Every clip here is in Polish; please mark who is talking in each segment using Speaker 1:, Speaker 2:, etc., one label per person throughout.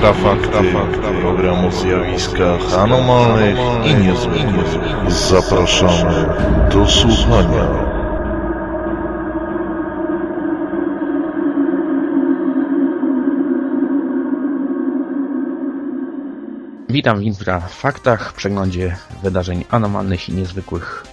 Speaker 1: Trafak, trafak, program o zjawiskach anomalnych i niezwykłych. Zapraszamy do słuchania.
Speaker 2: Witam w Infra Faktach, przeglądzie wydarzeń anomalnych i niezwykłych.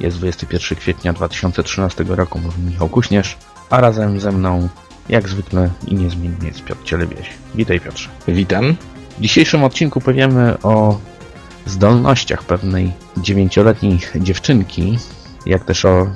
Speaker 2: Jest 21 kwietnia 2013 roku, mówi Michał Kuśnierz, a razem ze mną, jak zwykle i niezmiennie, jest Piotr Cielewieś. Witaj Piotrze.
Speaker 3: Witam.
Speaker 2: W dzisiejszym odcinku powiemy o zdolnościach pewnej dziewięcioletniej dziewczynki, jak też o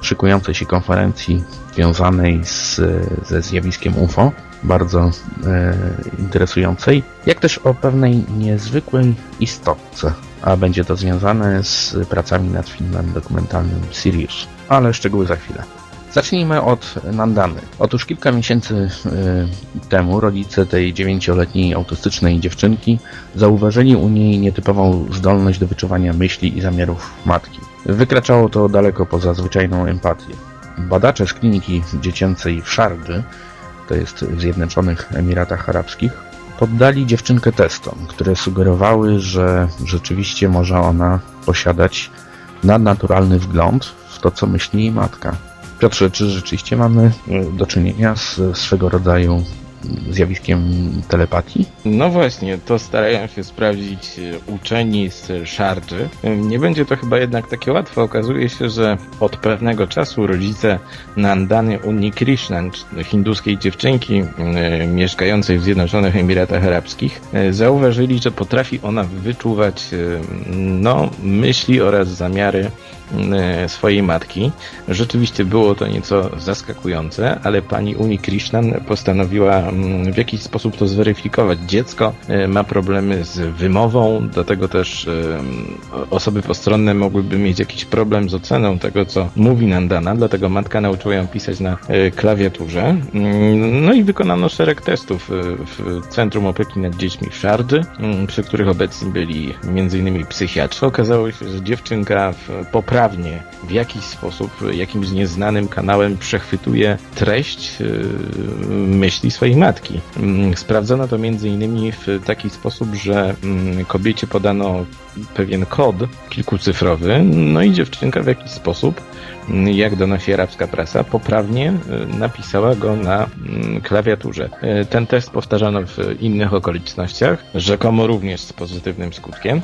Speaker 2: szykującej się konferencji związanej z, ze zjawiskiem UFO, bardzo e, interesującej, jak też o pewnej niezwykłej istotce, a będzie to związane z pracami nad filmem dokumentalnym Sirius. Ale szczegóły za chwilę. Zacznijmy od Nandany. Otóż kilka miesięcy y, temu rodzice tej dziewięcioletniej autystycznej dziewczynki zauważyli u niej nietypową zdolność do wyczuwania myśli i zamiarów matki. Wykraczało to daleko poza zwyczajną empatię. Badacze z kliniki dziecięcej w Szardży, to jest w Zjednoczonych Emiratach Arabskich, poddali dziewczynkę testom, które sugerowały, że rzeczywiście może ona posiadać nadnaturalny wgląd w to, co myśli jej matka. Piotrze, czy rzeczywiście mamy e, do czynienia z swego rodzaju zjawiskiem telepatii?
Speaker 3: No właśnie, to starają się sprawdzić e, uczeni z Szardży. E, nie będzie to chyba jednak takie łatwe. Okazuje się, że od pewnego czasu rodzice Nandany Unikrishnan, hinduskiej dziewczynki mieszkającej w Zjednoczonych Emiratach Arabskich, zauważyli, że potrafi ona wyczuwać no, myśli oraz zamiary swojej matki. Rzeczywiście było to nieco zaskakujące, ale pani Uni Krishnan postanowiła mm, w jakiś sposób to zweryfikować. Dziecko e, ma problemy z wymową, dlatego też e, osoby postronne mogłyby mieć jakiś problem z oceną tego, co mówi Nandana, dlatego matka nauczyła ją pisać na klawiaturze. Mm, no i wykonano szereg testów w Centrum Opieki nad Dziećmi w Szardży, mm, przy których obecni byli m.in. psychiatrzy. Okazało się, że dziewczynka poprawnie poprawnie w jakiś sposób, jakimś nieznanym kanałem przechwytuje treść yy, myśli swojej matki. Mm, sprawdzono to m.in. w taki sposób, że mm, kobiecie podano pewien kod kilkucyfrowy, no i dziewczynka w jakiś sposób jak donosi arabska prasa, poprawnie e, napisała go na mm, klawiaturze. E, ten test powtarzano w innych okolicznościach, rzekomo również z pozytywnym skutkiem.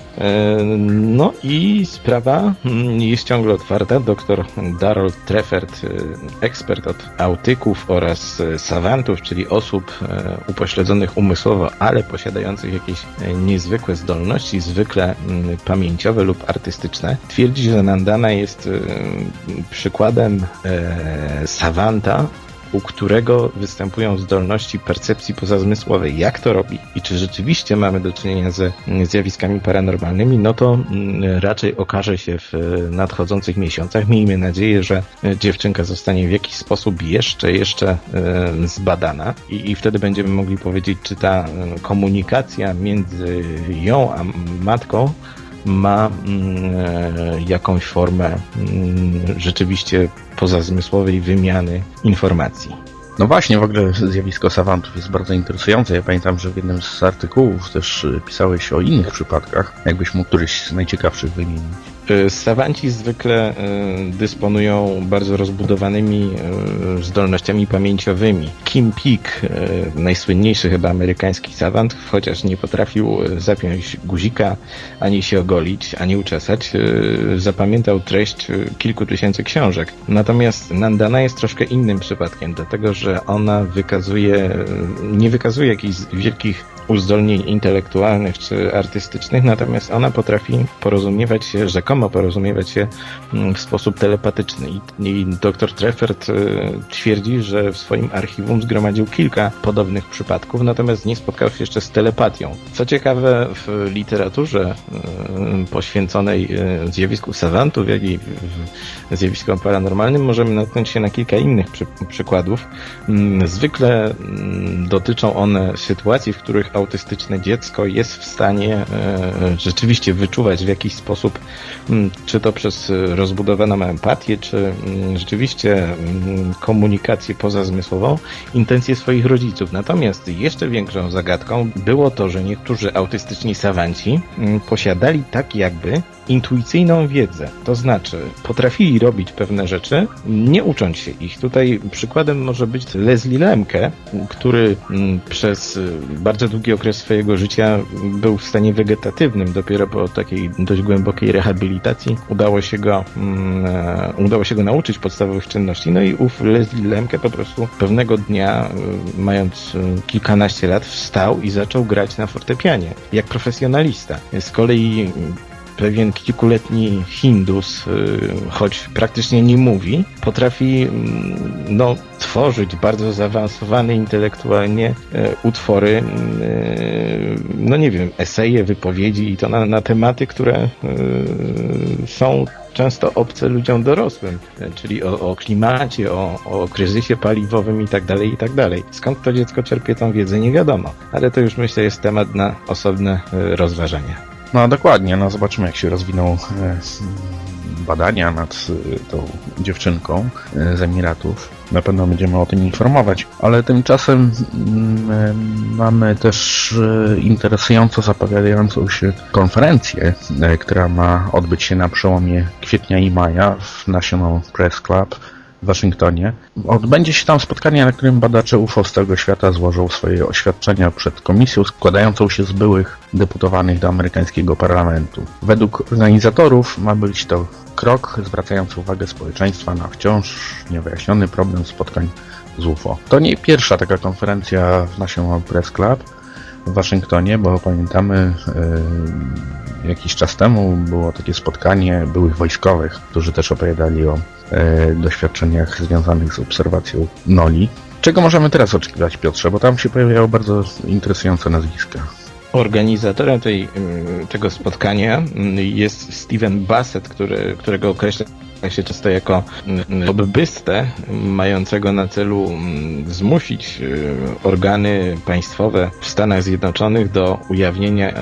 Speaker 3: No i sprawa mm, jest ciągle otwarta. Doktor Darrell Treffert, ekspert od autyków oraz savantów, czyli osób upośledzonych umysłowo, ale posiadających jakieś niezwykłe zdolności, zwykle mm, pamięciowe lub artystyczne, twierdzi, że Nandana jest przykładem e, Savanta, u którego występują zdolności percepcji pozazmysłowej. Jak to robi i czy rzeczywiście mamy do czynienia ze zjawiskami paranormalnymi, no to mm, raczej okaże się w nadchodzących miesiącach. Miejmy nadzieję, że dziewczynka zostanie w jakiś sposób jeszcze, jeszcze e, zbadana i, i wtedy będziemy mogli powiedzieć, czy ta komunikacja między ją a matką ma mm, e, jakąś formę mm, rzeczywiście pozazmysłowej wymiany informacji.
Speaker 2: No właśnie, w ogóle zjawisko savantów jest bardzo interesujące. Ja pamiętam, że w jednym z artykułów też pisałeś o innych przypadkach. Jakbyś mógł któryś z najciekawszych wymienić.
Speaker 3: E, sawanci zwykle e, dysponują bardzo rozbudowanymi e, zdolnościami pamięciowymi. Kim Peek, najsłynniejszy chyba amerykański savant, chociaż nie potrafił zapiąć guzika, ani się ogolić, ani uczesać, zapamiętał treść kilku tysięcy książek. Natomiast Nandana jest troszkę innym przypadkiem, dlatego że ona wykazuje, nie wykazuje jakichś wielkich uzdolnień intelektualnych czy artystycznych, natomiast ona potrafi porozumiewać się, rzekomo porozumiewać się mm, w sposób telepatyczny. I, dr Treffert y, twierdzi, że w swoim archiwum zgromadził kilka podobnych przypadków, natomiast nie spotkał się jeszcze z telepatią. Co ciekawe, w literaturze y, poświęconej y, zjawisku savantów, jak i zjawiskom paranormalnym, możemy natknąć się na kilka innych przy, przykładów. Mm, zwykle mm, dotyczą one sytuacji, w których autystyczne dziecko jest w stanie e, rzeczywiście wyczuwać w jakiś sposób, mm, czy to przez rozbudowaną empatię, czy mm, rzeczywiście mm, komunikację pozazmysłową, intencje swoich rodziców. Natomiast jeszcze większą zagadką było to, że niektórzy autystyczni sawanci posiadali tak jakby intuicyjną wiedzę. To znaczy, potrafili robić pewne rzeczy, nie ucząc się ich. Tutaj przykładem może być Leslie Lemke, który przez y, bardzo długi okres swojego życia był w stanie wegetatywnym. Dopiero po takiej dość głębokiej rehabilitacji udało się go, e, udało się go nauczyć podstawowych czynności. No i ów Leslie Lemke po prostu pewnego dnia, y, mając y, kilkanaście lat, wstał i zaczął grać na fortepianie, jak profesjonalista. Z kolei pewien kilkuletni Hindus, y, choć praktycznie nie mówi, potrafi mm, no, tworzyć bardzo zaawansowane intelektualnie y, utwory, y, no nie wiem, eseje, wypowiedzi i to na, na tematy, które są często obce ludziom dorosłym, czyli o, o klimacie, o, o, kryzysie paliwowym i tak dalej, i tak dalej. Skąd to dziecko czerpie tą wiedzę, nie wiadomo, ale to już myślę jest temat na osobne rozważania.
Speaker 2: No dokładnie, no zobaczymy jak się rozwiną e, badania nad e, tą dziewczynką e, z Emiratów. Na pewno będziemy o tym informować, ale tymczasem mm, mamy też interesująco zapowiadającą się konferencję, która ma odbyć się na przełomie kwietnia i maja w National Press Club w Waszyngtonie. Odbędzie się tam spotkanie, na którym badacze UFO z całego świata złożą swoje oświadczenia przed komisją składającą się z byłych deputowanych do amerykańskiego parlamentu. Według organizatorów ma być to krok zwracający uwagę społeczeństwa na wciąż niewyjaśniony problem spotkań z UFO. To nie pierwsza taka konferencja w National Press Club w Waszyngtonie, bo pamiętamy yy, jakiś czas temu było takie spotkanie byłych wojskowych, którzy też opowiadali o E, doświadczeniach związanych z obserwacją Noli. Czego możemy teraz oczekiwać, Piotrze? Bo tam się pojawiają bardzo interesujące nazwiska.
Speaker 3: Organizatorem tej, tego spotkania jest Steven Bassett, który, którego określa się często jako mm, lobbystę mającego na celu mm, zmusić y, organy państwowe w Stanach Zjednoczonych do ujawnienia y,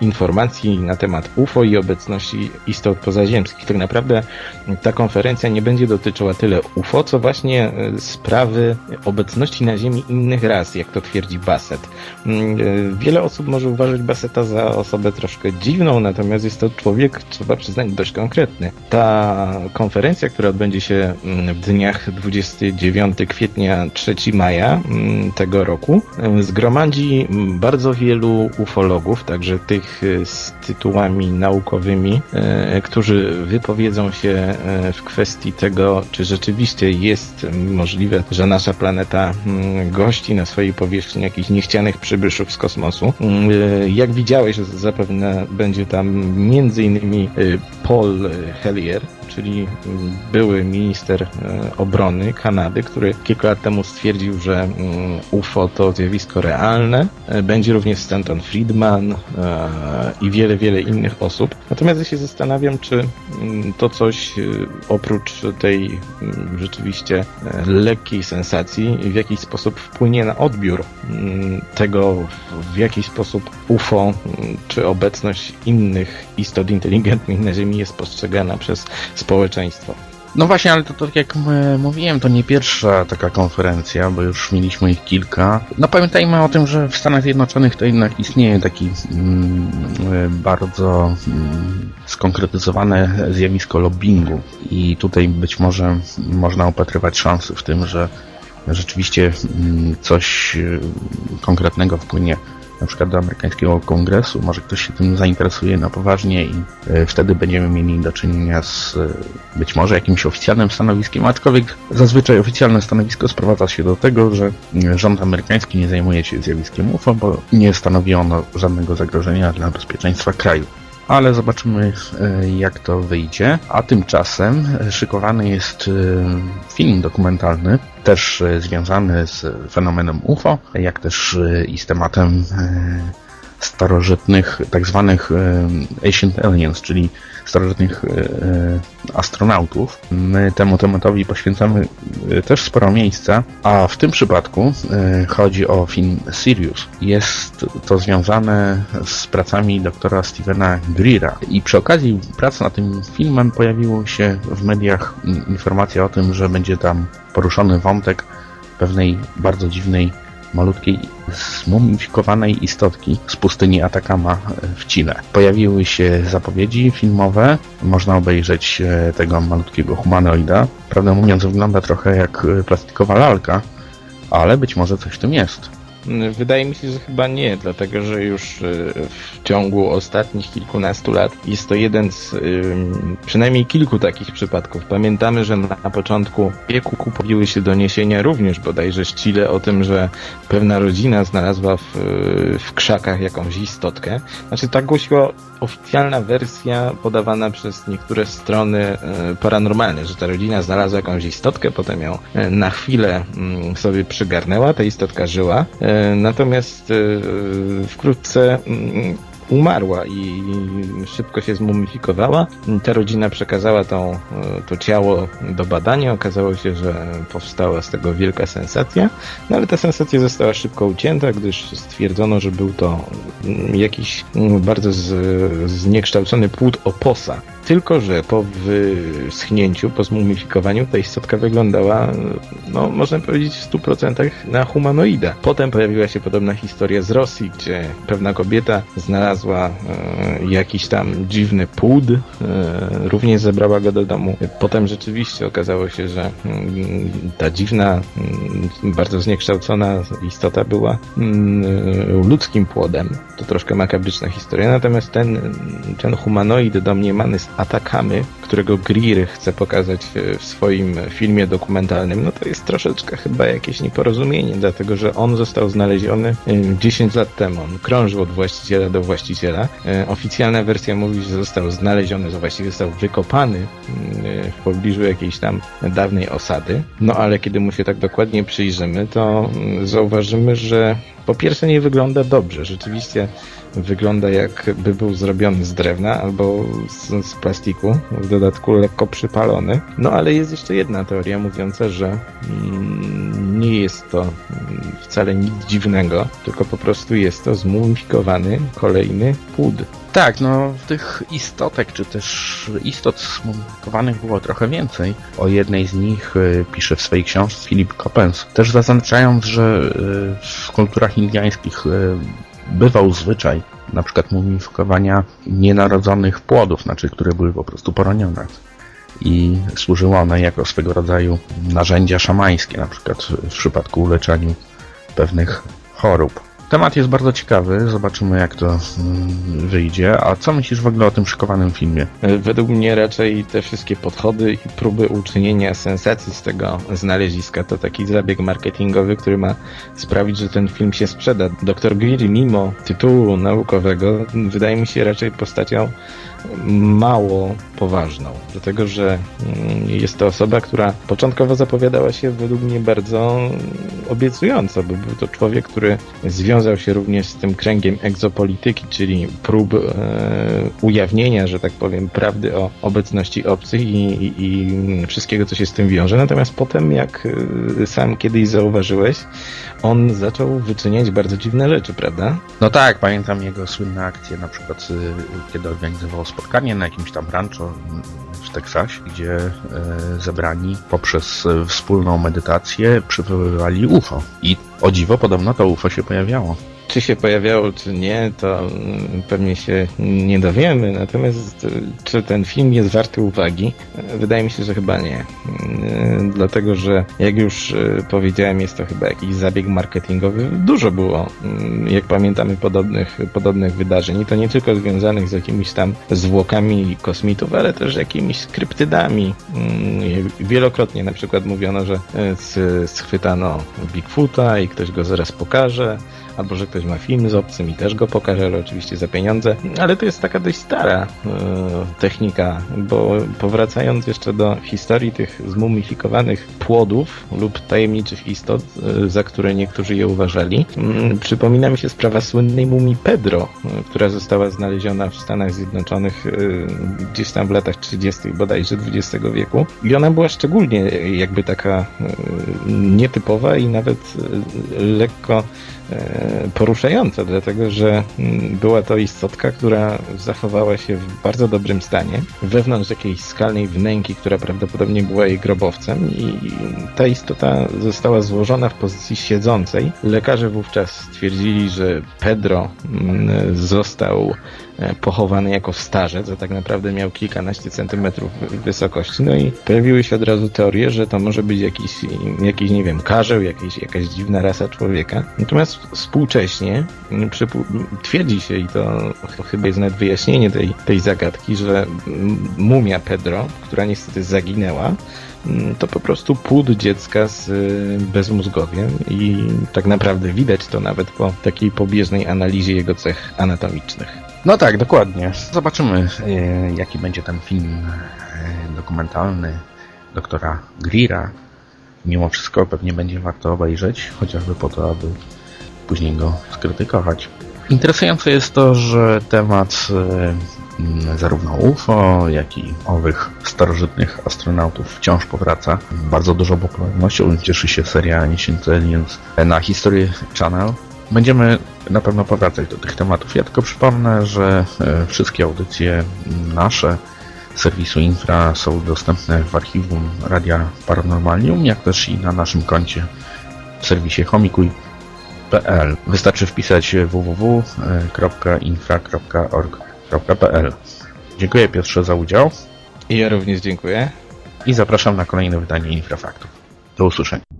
Speaker 3: informacji na temat UFO i obecności istot pozaziemskich. Tak naprawdę ta konferencja nie będzie dotyczyła tyle UFO, co właśnie y, sprawy obecności na Ziemi innych ras, jak to twierdzi Bassett. Mm, wiele osób może uważać Bassetta za osobę troszkę dziwną, natomiast jest to człowiek, trzeba przyznać, dość konkretny. Ta konferencja, która odbędzie się mm, w dniach 29 kwietnia 3 maja mm, tego roku, mm, zgromadzi bardzo wielu ufologów, także tych e, z tytułami naukowymi, e, którzy wypowiedzą się e, w kwestii tego, czy rzeczywiście jest możliwe, że nasza planeta gości na swojej powierzchni jakichś niechcianych przybyszów z kosmosu. Jak widziałeś, zapewne będzie tam między innymi Paul Hellier, czyli były minister e, obrony Kanady, który kilka lat temu stwierdził, że mm, UFO to zjawisko realne. Będzie również Stanton Friedman i wiele, wiele innych osób. Natomiast ja się zastanawiam, czy to coś oprócz tej rzeczywiście lekkiej sensacji w jakiś sposób wpłynie na odbiór tego, w jaki sposób UFO czy obecność innych istot inteligentnych na Ziemi jest postrzegana przez społeczeństwo.
Speaker 2: No właśnie, ale to, tak jak mówiłem, to nie pierwsza taka konferencja, bo już mieliśmy ich kilka. No pamiętajmy o tym, że w Stanach Zjednoczonych to jednak istnieje taki mm, bardzo mm, skonkretyzowane zjawisko lobbingu i tutaj być może można upatrywać szansy w tym, że rzeczywiście mm, coś y, konkretnego wpłynie na przykład do amerykańskiego kongresu, może ktoś się tym zainteresuje na poważnie i e, wtedy będziemy mieli do czynienia z e, być może jakimś oficjalnym stanowiskiem, aczkolwiek zazwyczaj oficjalne stanowisko sprowadza się do tego, że e, rząd amerykański nie zajmuje się zjawiskiem UFO, bo nie stanowi ono żadnego zagrożenia dla bezpieczeństwa kraju ale zobaczymy jak to wyjdzie. A tymczasem szykowany jest film dokumentalny też e, związany z fenomenem UFO, jak też e, i z tematem e, starożytnych, tak zwanych Ancient Aliens, czyli starożytnych astronautów. My temu tematowi poświęcamy też sporo miejsca, a w tym przypadku chodzi o film Sirius. Jest to związane z pracami doktora Stevena Greera i przy okazji prac nad tym filmem pojawiło się w mediach informacja o tym, że będzie tam poruszony wątek pewnej bardzo dziwnej, malutkiej, zmumifikowanej istotki z pustyni Atakama w Chile. Pojawiły się zapowiedzi filmowe, można obejrzeć e, tego malutkiego humanoida. Prawdę mówiąc, wygląda trochę jak e, plastikowa lalka, ale być może coś w tym jest.
Speaker 3: Wydaje mi się, że chyba nie, dlatego że już e, w ciągu ostatnich kilkunastu lat jest to jeden z przynajmniej kilku takich przypadków. Pamiętamy, że na początku wieku pojawiły się doniesienia również bodajże z Chile o tym, że pewna rodzina znalazła w, w krzakach jakąś istotkę. Znaczy tak głosiła oficjalna wersja podawana przez niektóre strony e, paranormalne, że ta rodzina znalazła jakąś istotkę, potem ją e, na chwilę mm, sobie przygarnęła, ta istotka żyła, e, natomiast wkrótce mm, umarła i szybko się zmumifikowała. Ta rodzina przekazała tą, to ciało do badania. Okazało się, że powstała z tego wielka sensacja, no ale ta sensacja została szybko ucięta, gdyż stwierdzono, że był to jakiś bardzo zniekształcony płód oposa. Tylko, że po wyschnięciu, po zmumifikowaniu ta istotka wyglądała, no można powiedzieć w 100% na humanoida. Potem pojawiła się podobna historia z Rosji, gdzie pewna kobieta znalazła e, jakiś tam dziwny płód, e, również zebrała go do domu. Potem rzeczywiście okazało się, że mm, ta dziwna, mm, bardzo zniekształcona istota była mm, ludzkim płodem. To troszkę makabryczna historia, natomiast ten, ten humanoid domniemany z Atakamy, którego Greer chce pokazać w swoim filmie dokumentalnym, no to jest troszeczkę chyba jakieś nieporozumienie, dlatego że on został znaleziony 10 lat temu. On krążył od właściciela do właściciela. E, oficjalna wersja mówi, że został znaleziony, że właściwie został wykopany w pobliżu jakiejś tam dawnej osady. No ale kiedy mu się tak dokładnie przyjrzymy, to zauważymy, że po pierwsze nie wygląda dobrze. Rzeczywiście wygląda jakby był zrobiony z drewna albo z, z, plastiku, w dodatku lekko przypalony. No ale jest jeszcze jedna teoria mówiąca, że mm, nie jest to wcale nic dziwnego, tylko po prostu jest to zmumifikowany kolejny płód.
Speaker 2: Tak, no tych istotek, czy też istot zmumifikowanych było trochę więcej. O jednej z nich y, pisze w swojej książce Philip Coppens, też zaznaczając, że y, w kulturach indiańskich y, bywał zwyczaj na przykład mumifikowania nienarodzonych płodów, znaczy które były po prostu poronione. I służyły one jako swego rodzaju narzędzia szamańskie, na przykład w przypadku leczeniu pewnych chorób. Temat jest bardzo ciekawy, zobaczymy jak to mm, wyjdzie. A co myślisz w ogóle o tym szykowanym filmie?
Speaker 3: Według mnie raczej te wszystkie podchody i próby uczynienia sensacji z tego znaleziska to taki zabieg marketingowy, który ma sprawić, że ten film się sprzeda. Dr. Greer mimo tytułu naukowego wydaje mi się raczej postacią mało poważną, dlatego że mm, jest to osoba, która początkowo zapowiadała się według mnie bardzo obiecująco, bo był to człowiek, który związał się również z tym kręgiem egzopolityki, czyli prób e, ujawnienia, że tak powiem, prawdy o obecności obcych i, i, i wszystkiego, co się z tym wiąże. Natomiast potem, jak e, sam kiedyś zauważyłeś, on zaczął wyczyniać bardzo dziwne rzeczy, prawda?
Speaker 2: No tak, pamiętam jego słynne akcje, na przykład y, kiedy organizował spotkanie na jakimś tam rancho w Teksasie, gdzie e, zebrani poprzez wspólną medytację przywoływali UFO. I o dziwo podobno to UFO się pojawiało.
Speaker 3: Czy się pojawiało, czy nie, to mm, pewnie się nie dowiemy. Natomiast y, czy ten film jest warty uwagi? Wydaje mi się, że chyba nie. Y, dlatego, że jak już y, powiedziałem, jest to chyba jakiś zabieg marketingowy. Dużo było, jak pamiętamy, podobnych, podobnych wydarzeń. I to nie tylko związanych z jakimiś tam zwłokami kosmitów, ale też jakimiś skryptydami. Wielokrotnie na przykład mówiono, że schwytano Bigfoota i ktoś go zaraz pokaże albo że ktoś ma film z obcym i też go pokaże, ale oczywiście za pieniądze. Ale to jest taka dość stara e, technika, bo powracając jeszcze do historii tych zmumifikowanych płodów lub tajemniczych istot, e, za które niektórzy je uważali, mm, przypomina mi się sprawa słynnej mumii Pedro, e, która została znaleziona w Stanach Zjednoczonych gdzieś tam w latach 30. bodajże XX wieku. I ona była szczególnie jakby taka nietypowa i nawet lekko e, poruszająca, dlatego że mm, była to istotka, która zachowała się w bardzo dobrym stanie, wewnątrz jakiejś skalnej wnęki, która prawdopodobnie była jej grobowcem i ta istota została złożona w pozycji siedzącej. Lekarze wówczas stwierdzili, że Pedro mm, został pochowany jako starzec, a tak naprawdę miał kilkanaście centymetrów wysokości. No i pojawiły się od razu teorie, że to może być jakiś, jakiś nie wiem, karzeł, jakiś, jakaś dziwna rasa człowieka. Natomiast współcześnie twierdzi się, i to chyba jest nawet wyjaśnienie tej, tej zagadki, że mumia Pedro, która niestety zaginęła, mm, to po prostu płód dziecka z y, bezmózgowiem i tak naprawdę widać to nawet po takiej pobieżnej analizie jego cech anatomicznych.
Speaker 2: No tak, dokładnie. Zobaczymy, e, jaki będzie ten film e, dokumentalny doktora Greera. Mimo wszystko pewnie będzie warto obejrzeć, chociażby po to, aby później go skrytykować. Interesujące jest to, że temat e, zarówno UFO, jak i owych starożytnych astronautów wciąż powraca. Bardzo dużą popularnością cieszy się seria Ancient Aliens na History Channel. Będziemy na pewno powracać do tych tematów. Ja tylko przypomnę, że e, wszystkie audycje nasze serwisu Infra są dostępne w archiwum Radia Paranormalium, jak też i na naszym koncie w serwisie homikuj.pl. Wystarczy wpisać www.infra.org.pl. Dziękuję Piotrze za udział
Speaker 3: I ja również dziękuję.
Speaker 2: i zapraszam na kolejne wydanie Infrafaktów. Do usłyszenia.